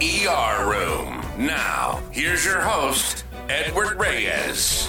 ER Room. Now, here's your host, Edward Reyes.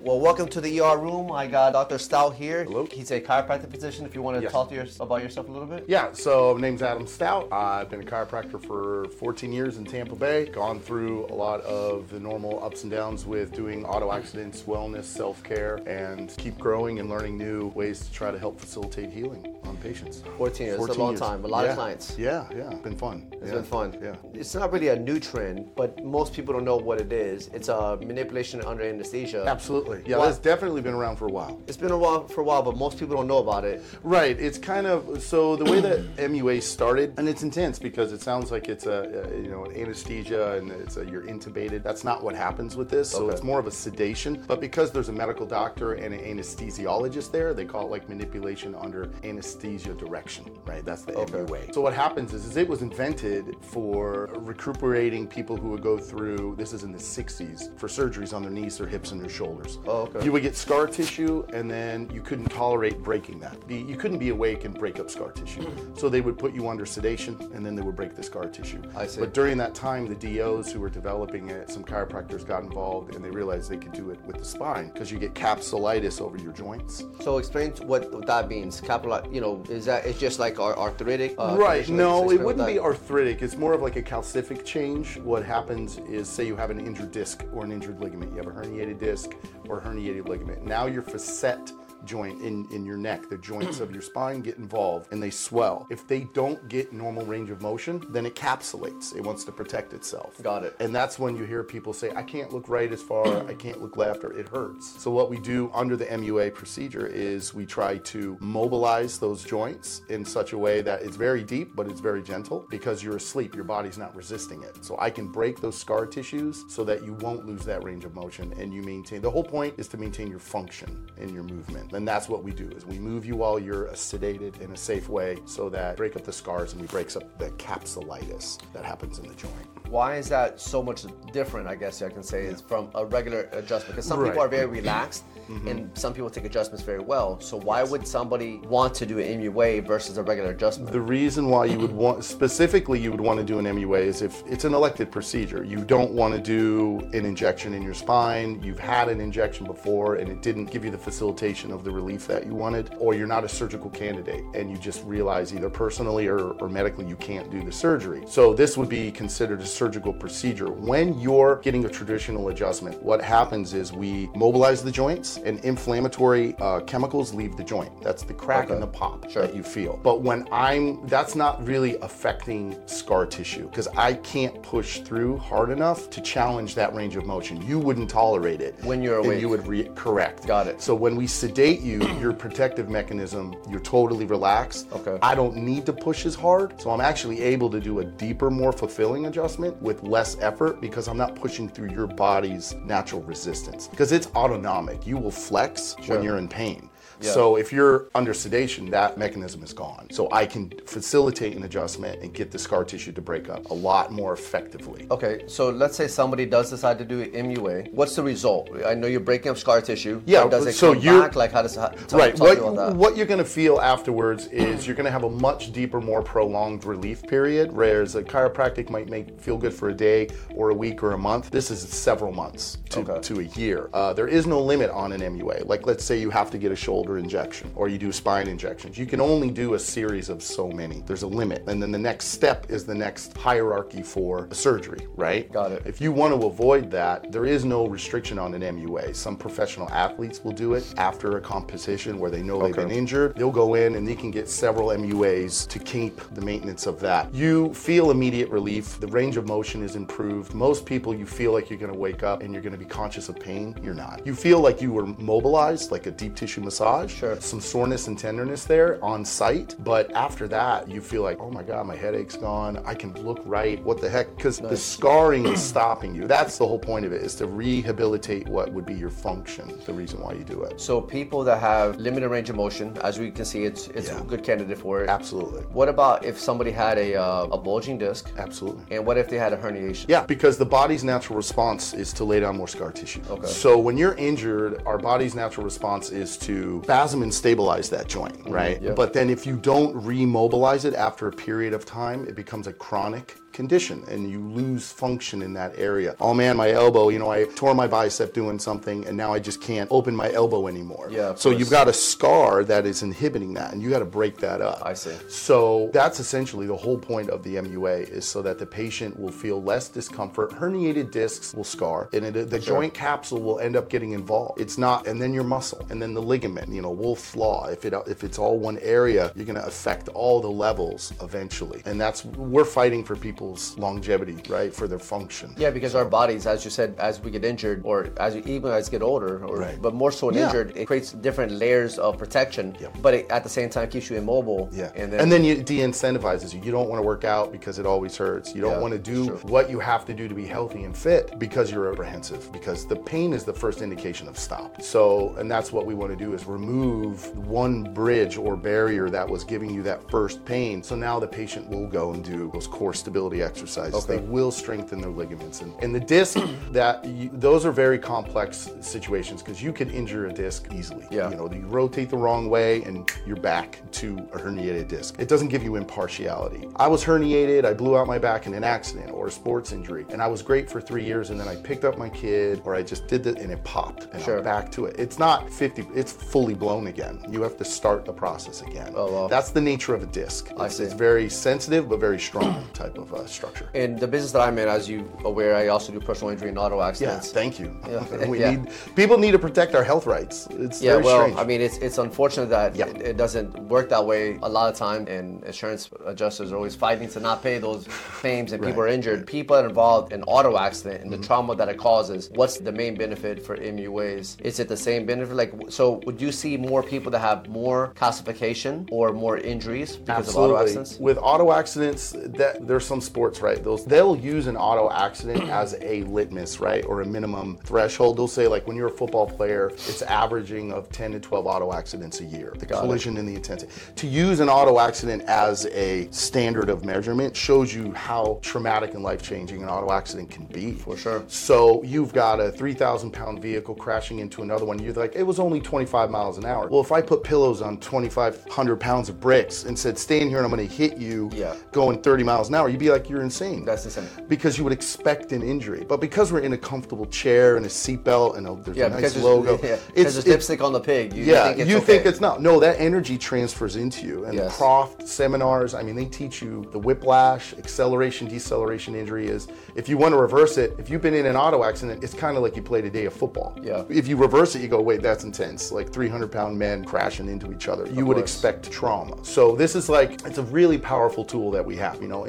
Well, welcome to the ER room. I got Dr. Stout here. Hello. He's a chiropractic physician. If you want to Yes. talk to your, about yourself a little bit. Yeah, so my name's Adam Stout. I've been a chiropractor for 14 years in Tampa Bay. Gone through a lot of the normal ups and downs with doing auto accidents, wellness, self care, and keep growing and learning new ways to try to help facilitate healing on patients. 14 years. That's a long time. A lot of Yeah. clients. Yeah, yeah. Been fun. It's yeah. been fun. Yeah. It's not really a new trend, but most people don't know what it is. It's a manipulation under anesthesia. Absolutely. Yeah, Why- that's definitely been around for a while. It's been a while for a while, but most people don't know about it. Right. It's kind of so the way that MUA started, and it's intense because it sounds like it's a, a you know an anesthesia and it's a, you're intubated. That's not what happens with this. So Okay. it's more of a sedation. But because there's a medical doctor and an anesthesiologist there, they call it like manipulation under anesthesia direction. Right. That's the Okay. MUA. So what happens is, is it was invented for recuperating people who would go through. This is in the 60s for surgeries on their knees, their hips, and their shoulders. Oh, okay. You would get scar tissue, and then you couldn't tolerate breaking that. You couldn't be awake and break up scar tissue. So they would put you under sedation, and then they would break the scar tissue. I see. But during that time, the DOs who were developing it, some chiropractors got involved, and they realized they could do it with the spine because you get capsulitis over your joints. So explain to what that means. Capital, you know, is that it's just like ar- arthritic? uh, right. No, it wouldn't be arthritic. It's more of like a calcific change. What happens is, say you have an injured disc or an injured ligament. You have a herniated disc or herniated ligament. Now your facet joint in, in your neck, the joints of your spine get involved and they swell. If they don't get normal range of motion, then it capsulates. It wants to protect itself. Got it. And that's when you hear people say, I can't look right as far, I can't look left, or it hurts. So, what we do under the MUA procedure is we try to mobilize those joints in such a way that it's very deep, but it's very gentle because you're asleep, your body's not resisting it. So, I can break those scar tissues so that you won't lose that range of motion and you maintain. The whole point is to maintain your function in your movement. And that's what we do is we move you while you're sedated in a safe way so that break up the scars and we breaks up the capsulitis that happens in the joint. Why is that so much different? I guess I can say is from a regular adjustment because some Right. Mm-hmm. people are very relaxed and some people take adjustments very well. So why would somebody want to do an MUA versus a regular adjustment? The reason why you would want, specifically, you would want to do an MUA is if it's an elected procedure. You don't want to do an injection in your spine. You've had an injection before and it didn't give you the facilitation of the relief that you wanted, or you're not a surgical candidate and you just realize either personally or, or medically you can't do the surgery. So, this would be considered a surgical procedure. When you're getting a traditional adjustment, what happens is we mobilize the joints and inflammatory uh, chemicals leave the joint. That's the crack Okay. and the pop Sure. that you feel. But when I'm, that's not really affecting scar tissue because I can't push through hard enough to challenge that range of motion. You wouldn't tolerate it When you're awake. You would re- correct. Got it. So when we sedate you, your protective mechanism, you're totally relaxed. Okay. I don't need to push as hard, so I'm actually able to do a deeper, more fulfilling adjustment with less effort because I'm not pushing through your body's natural resistance. Because it's autonomic. You will flex Sure. when you're in pain. Yeah. So if you're under sedation, that mechanism is gone. So I can facilitate an adjustment and get the scar tissue to break up a lot more effectively. Okay, so let's say somebody does decide to do an MUA. What's the result? I know you're breaking up scar tissue. Yeah, does it so come you're- back? Like how does how, tell, right. Talk What, to me that. what you're going to feel afterwards is you're going to have a much deeper, more prolonged relief period. Whereas a chiropractic might make feel good for a day or a week or a month. This is several months to, Okay. to a year. Uh, there is no limit on an MUA. Like let's say you have to get a shoulder injection or you do spine injections. You can only do a series of so many. There's a limit, and then the next step is the next hierarchy for a surgery. Right. Got it. If you want to avoid that, there is no restriction on an MUA. Some professional athletes will do it after a competition where they know they've been injured. They'll go in and they can get several MUAs to keep the maintenance of that. You feel immediate relief. The range of motion is improved. Most people, you feel like you're going to wake up and you're going to be conscious of pain. You're not. You feel like you were mobilized, like a deep tissue massage. Sure. Some soreness and tenderness there on site. But after that, you feel like, oh my God, my headache's gone. I can look right. What the heck? Because the scarring is stopping you. That's the whole point of it, is to rehabilitate what would be your function, the reason why you do it. So people that have limited range of motion, as we can see, it's it's Yeah. a good candidate for it. Absolutely. What about if somebody had a uh, a bulging disc? Absolutely. And what if they had a herniation? Yeah, because the body's natural response is to lay down more scar tissue. Okay. So when you're injured, our body's natural response is to spasm and stabilize that joint, mm-hmm. right? yeah. But then if you don't remobilize it after a period of time, it becomes a chronic condition and you lose function in that area. Oh man, my elbow, you know, I tore my bicep doing something and now I just can't open my elbow anymore. Yeah, so course. you've got a scar that is inhibiting that and you got to break that up. I see. So that's essentially the whole point of the MUA is so that the patient will feel less discomfort. Herniated discs will scar and it, the joint capsule will end up getting involved. It's not, and then your muscle and then the ligament, you know, will flaw. If it if it's all one area, you're going to affect all the levels eventually. And that's we're fighting for people's longevity, right? For their function. Yeah, because our bodies, as you said, as we get injured, or as you, even as we get older, or Right. but more so in Yeah. injured, it creates different layers of protection. Yep. But it, at the same time, keeps you immobile. Yeah. And then, And then, you de-incentivizes you. You don't want to work out because it always hurts. You don't Yeah, want to do what you have to do to be healthy and fit because you're apprehensive. Because the pain is the first indication of stop. So, and that's what we want to do is remove one bridge or barrier that was giving you that first pain. So now the patient will go and do those core stability exercises. Okay. They will strengthen their ligaments. And, and the disc, that you, those are very complex situations because you could injure a disc easily. Yeah. You know, you rotate the wrong way and you're back to a herniated disc. It doesn't give you impartiality. I was herniated, I blew out my back in an accident or a sports injury, and I was great for three years, and then I picked up my kid, or I just did it and it popped, and Sure. I'm back to it. It's not 50, it's fully blown again. You have to start the process again. Oh, wow. That's the nature of a disc. I It's, it's very sensitive, but very strong type of uh, Uh, structure. in the business that I'm in, as you aware, I also do personal injury and auto Yeah, accidents. thank you. Yeah. we Yeah. need people need to protect our health rights. It's Yeah, very well, strange. I mean, it's it's unfortunate that Yeah. it, it doesn't work that way a lot of time, and insurance adjusters are always fighting to not pay those claims, and people are Right. injured. People are involved in auto accident and the mm-hmm. trauma that it causes. What's the main benefit for MUAs? Is it the same benefit? Like, so would you see more people that have more calcification or more injuries because of auto accidents? With auto accidents, that there's some sports, right? Those they'll use an auto accident as a litmus, right, or a minimum threshold. They'll say like when you're a football player, it's averaging of 10 to 12 auto accidents a year. The Got it. collision and the intensity. To use an auto accident as a standard of measurement shows you how traumatic and life changing an auto accident can be. For sure. So you've got a 3,000 pound vehicle crashing into another one. You're like, it was only 25 miles an hour. Well, if I put pillows on 2,500 pounds of bricks and said, stay in here and I'm going to hit you Yeah. going 30 miles an hour, you'd be like, you're insane. That's insane. Because you would expect an injury. But because we're in a comfortable chair and a seatbelt and a, there's Yeah, a nice logo, yeah, it's, there's it- lipstick on the pig. You, yeah, think it's you okay. think it's not. No, that energy transfers into you. And Yes. the Croft seminars, I mean, they teach you the whiplash, acceleration, deceleration injury is. If you want to reverse it, if you've been in an auto accident, it's kind of like you played a day of football. Yeah. If you reverse it, you go, wait, that's intense. Like 300 pound men crashing into each other. You would expect trauma. So this is like, it's a really powerful tool that we have. You know,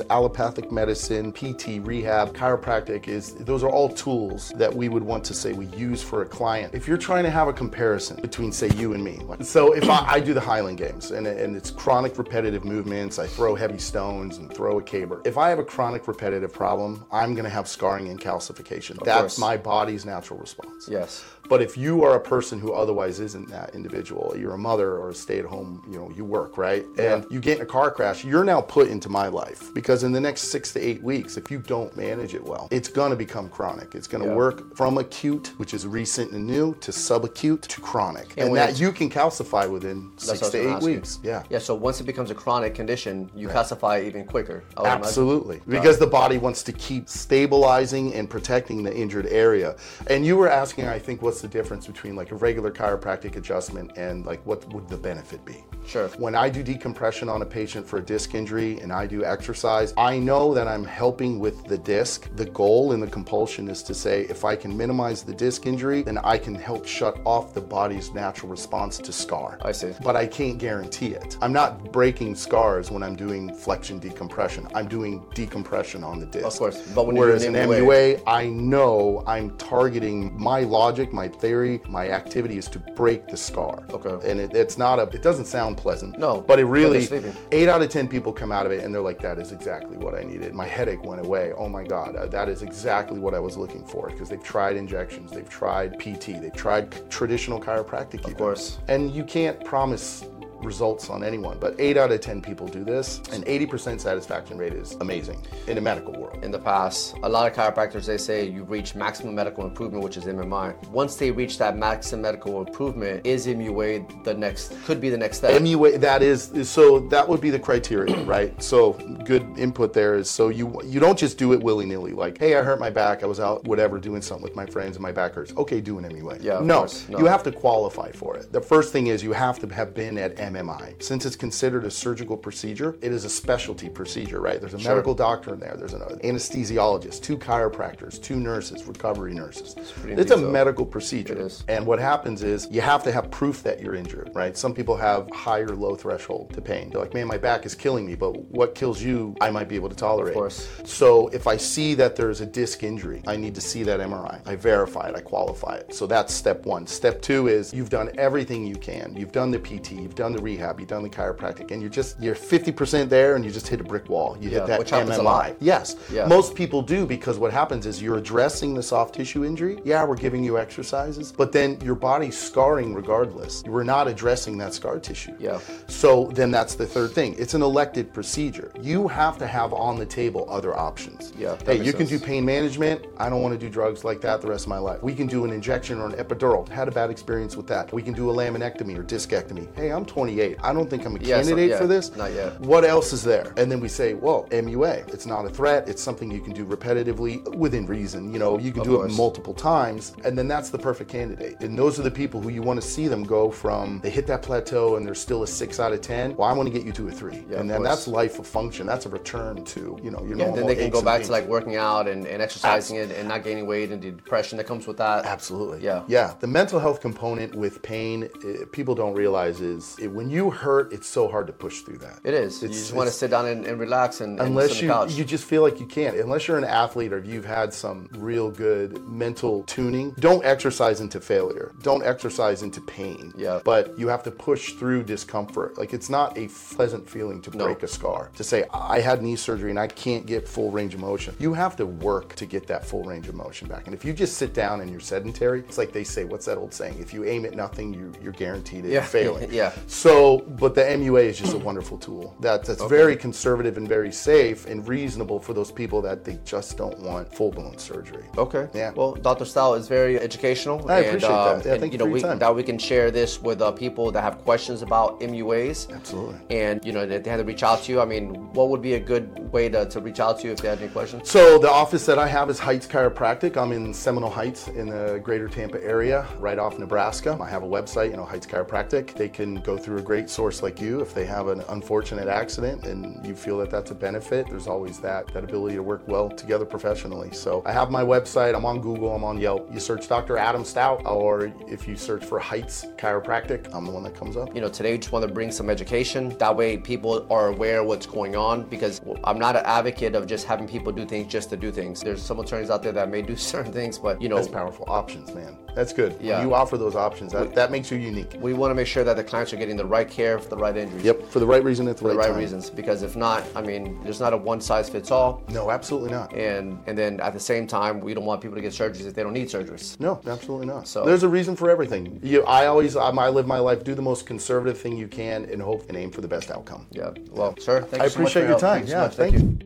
injections, allopathic medicine, PT, rehab, chiropractic is, those are all tools that we would want to say we use for a client. If you're trying to have a comparison between, say, you and me. So if I, I do the Highland Games and, and it's chronic repetitive movements, I throw heavy stones and throw a caber. If I have a chronic repetitive problem, I'm going to have scarring and calcification. That's course. my body's natural response. Yes. But if you are a person who otherwise isn't that individual, you're a mother or a stay-at-home, you know, you work, right? And you get in a car crash, you're now put into my life because in the next six to eight weeks, if you don't manage it well, it's gonna become chronic. It's gonna Yeah. work from acute, which is recent and new, to subacute to chronic. And that you can calcify within six what I was to eight ask you. weeks. Yeah. Yeah. So once it becomes a chronic condition, you calcify even quicker. Would imagine. Absolutely. Because the body wants to keep stabilizing and protecting the injured area. And you were asking, I think, what's the difference between like a regular chiropractic adjustment and like what would the benefit be? Sure. When I do decompression on a patient for a disc injury and I do exercise, I know that I'm helping with the disc. The goal in the compulsion is to say, if I can minimize the disc injury, then I can help shut off the body's natural response to scar. I see. But I can't guarantee it. I'm not breaking scars when I'm doing flexion decompression. I'm doing decompression on the disc. Of course. But when Whereas an an MUA I know I'm targeting my logic, my theory, my activity is to break the scar. Okay. And it, it's not a, it doesn't sound pleasant. No, But it really, eight out of 10 people come out of it and they're like, that is exactly what I needed. My headache went away. Oh my God, uh, that is exactly what I was looking for because they've tried injections, they've tried PT, they've tried traditional chiropractic. Of course. And you can't promise results on anyone, but eight out of 10 people do this, and 80% satisfaction rate is amazing in the medical world. in the past, a lot of chiropractors they say you reach maximum medical improvement, which is MMI. Once they reach that maximum medical improvement, is MUA the next? Could be the next step. MUA that is so that would be the criteria, right? So good input there is so you you don't just do it willy nilly like hey I hurt my back I was out whatever doing something with my friends and my back hurts okay do an MUA Yeah, no. No. you have to qualify for it the first thing is you have to have been at MMI since it's considered a surgical procedure it is a specialty procedure right there's a medical doctor in there there's an anesthesiologist two chiropractors two nurses recovery nurses pretty it's a medical procedure It is. and what happens is you have to have proof that you're injured, right? Some people have high or low threshold to pain. They're like, man, my back is killing me, but what kills you, I might be able to tolerate. Of course. So if I see that there's a disc injury, I need to see that MRI. I verify it, I qualify it. So that's step one. Step two is you've done everything you can. You've done the PT, you've done the rehab, you've done the chiropractic, and you're just you're 50% there and you just hit a brick wall. You Yeah, hit that which happens a MMI. lot. Yes. Yeah. Most people do because what happens is you're addressing the soft tissue injury. Yeah, we're giving you exercises, but then your body's scarring regardless. We're not addressing that scar tissue. Yeah. So then that's the third thing. It's an elected procedure. You have to have on the table other options. Yeah, Hey, you can do pain management. I don't want to do drugs like that the rest of my life. We can do an injection or an epidural. Had a bad experience with that. We can do a laminectomy or discectomy. Hey, I'm 28. I don't think I'm a Yeah, so- candidate yeah, for this. not yet. What else is there? And then we say, well, MUA. It's not a threat. It's something you can do repetitively within reason. You know, you can Of do course. it multiple times, and then that's the perfect candidate. And those are the people who you want to see them go from they hit that plateau and they're still a six out of ten. Well, I want to get you to a three, Yeah, and then that's life of function. That's a return to you know your Yeah, normal. then they can go back to like working out and, and exercising it and not gaining weight and the depression that comes with that. Absolutely. Yeah. Yeah. The mental health component with pain, eh, people don't realize is it, when you hurt, it's so hard to push through that. It is. you just want to sit down and, and relax and, and unless you you just feel like you can't unless you're an athlete or you've had some real good mental tuning don't exercise into failure don't exercise into pain Yeah. but you have to push through discomfort like it's not a pleasant feeling to No. break a scar to say i had knee surgery and i can't get full range of motion you have to work to get that full range of motion back and if you just sit down and you're sedentary it's like they say what's that old saying if you aim at nothing you, you're guaranteed at Yeah. failing Yeah. so, but the MUA is just a wonderful tool. That, that's very conservative and very safe and reasonable for those people that they just don't want full blown surgery. Okay. Yeah. Well, Dr. Stout is very educational. I and, appreciate um, that. Yeah, and, thank you know, for your we, time. that we can share this with uh, people that have questions about MUAs. Absolutely. And you know that they had to reach out to you. I mean, what would be a good way to, to reach out to you if they had any questions? So, the office that I have is Heights Chiropractic. I'm in Seminole Heights in the greater Tampa area, right off Nebraska. I have a website, you know, Heights Chiropractic. They can go through a great source like you if they have an unfortunate accident and you feel that that's a benefit. There's always that, that ability to work well together professionally. So, I have my website. I'm on Google. I'm on Yelp. You search Dr. Adam Stout, or if you search for Heights Chiropractic, I'm the one that comes up. You know, today we just want to bring some education. That way, people are aware of what's going on. Because I'm not an advocate of just having people do things just to do things. There's some attorneys out there that may do certain things, but you know, That's powerful. Options, man. That's good. Yeah. When you offer those options, that, that makes you unique. we want to make sure that the clients are getting the right care for the right injuries. Yep, for the right reason at the For right, the right time. reasons. Because if not, I mean, there's not a one size fits all. No, absolutely not. And and then at the same time, we don't want people to get surgeries if they don't need surgeries. No, absolutely not. So- there's a reason for everything. You, I always, I, I live my life, do the most conservative thing you can, and hope and aim for the best outcome. Yeah. Well, sir, thank I you so much for appreciate your help. time. Thank you so Yeah, much. thank you.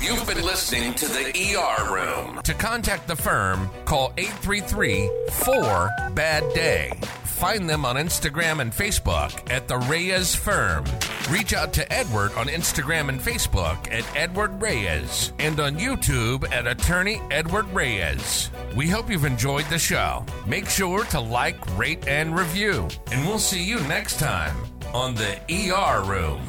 You've been listening to the ER Room. To contact the firm, call 833 4 Bad Day. Find them on Instagram and Facebook at The Reyes Firm. Reach out to Edward on Instagram and Facebook at Edward Reyes and on YouTube at Attorney Edward Reyes. We hope you've enjoyed the show. Make sure to like, rate, and review. And we'll see you next time on the ER Room.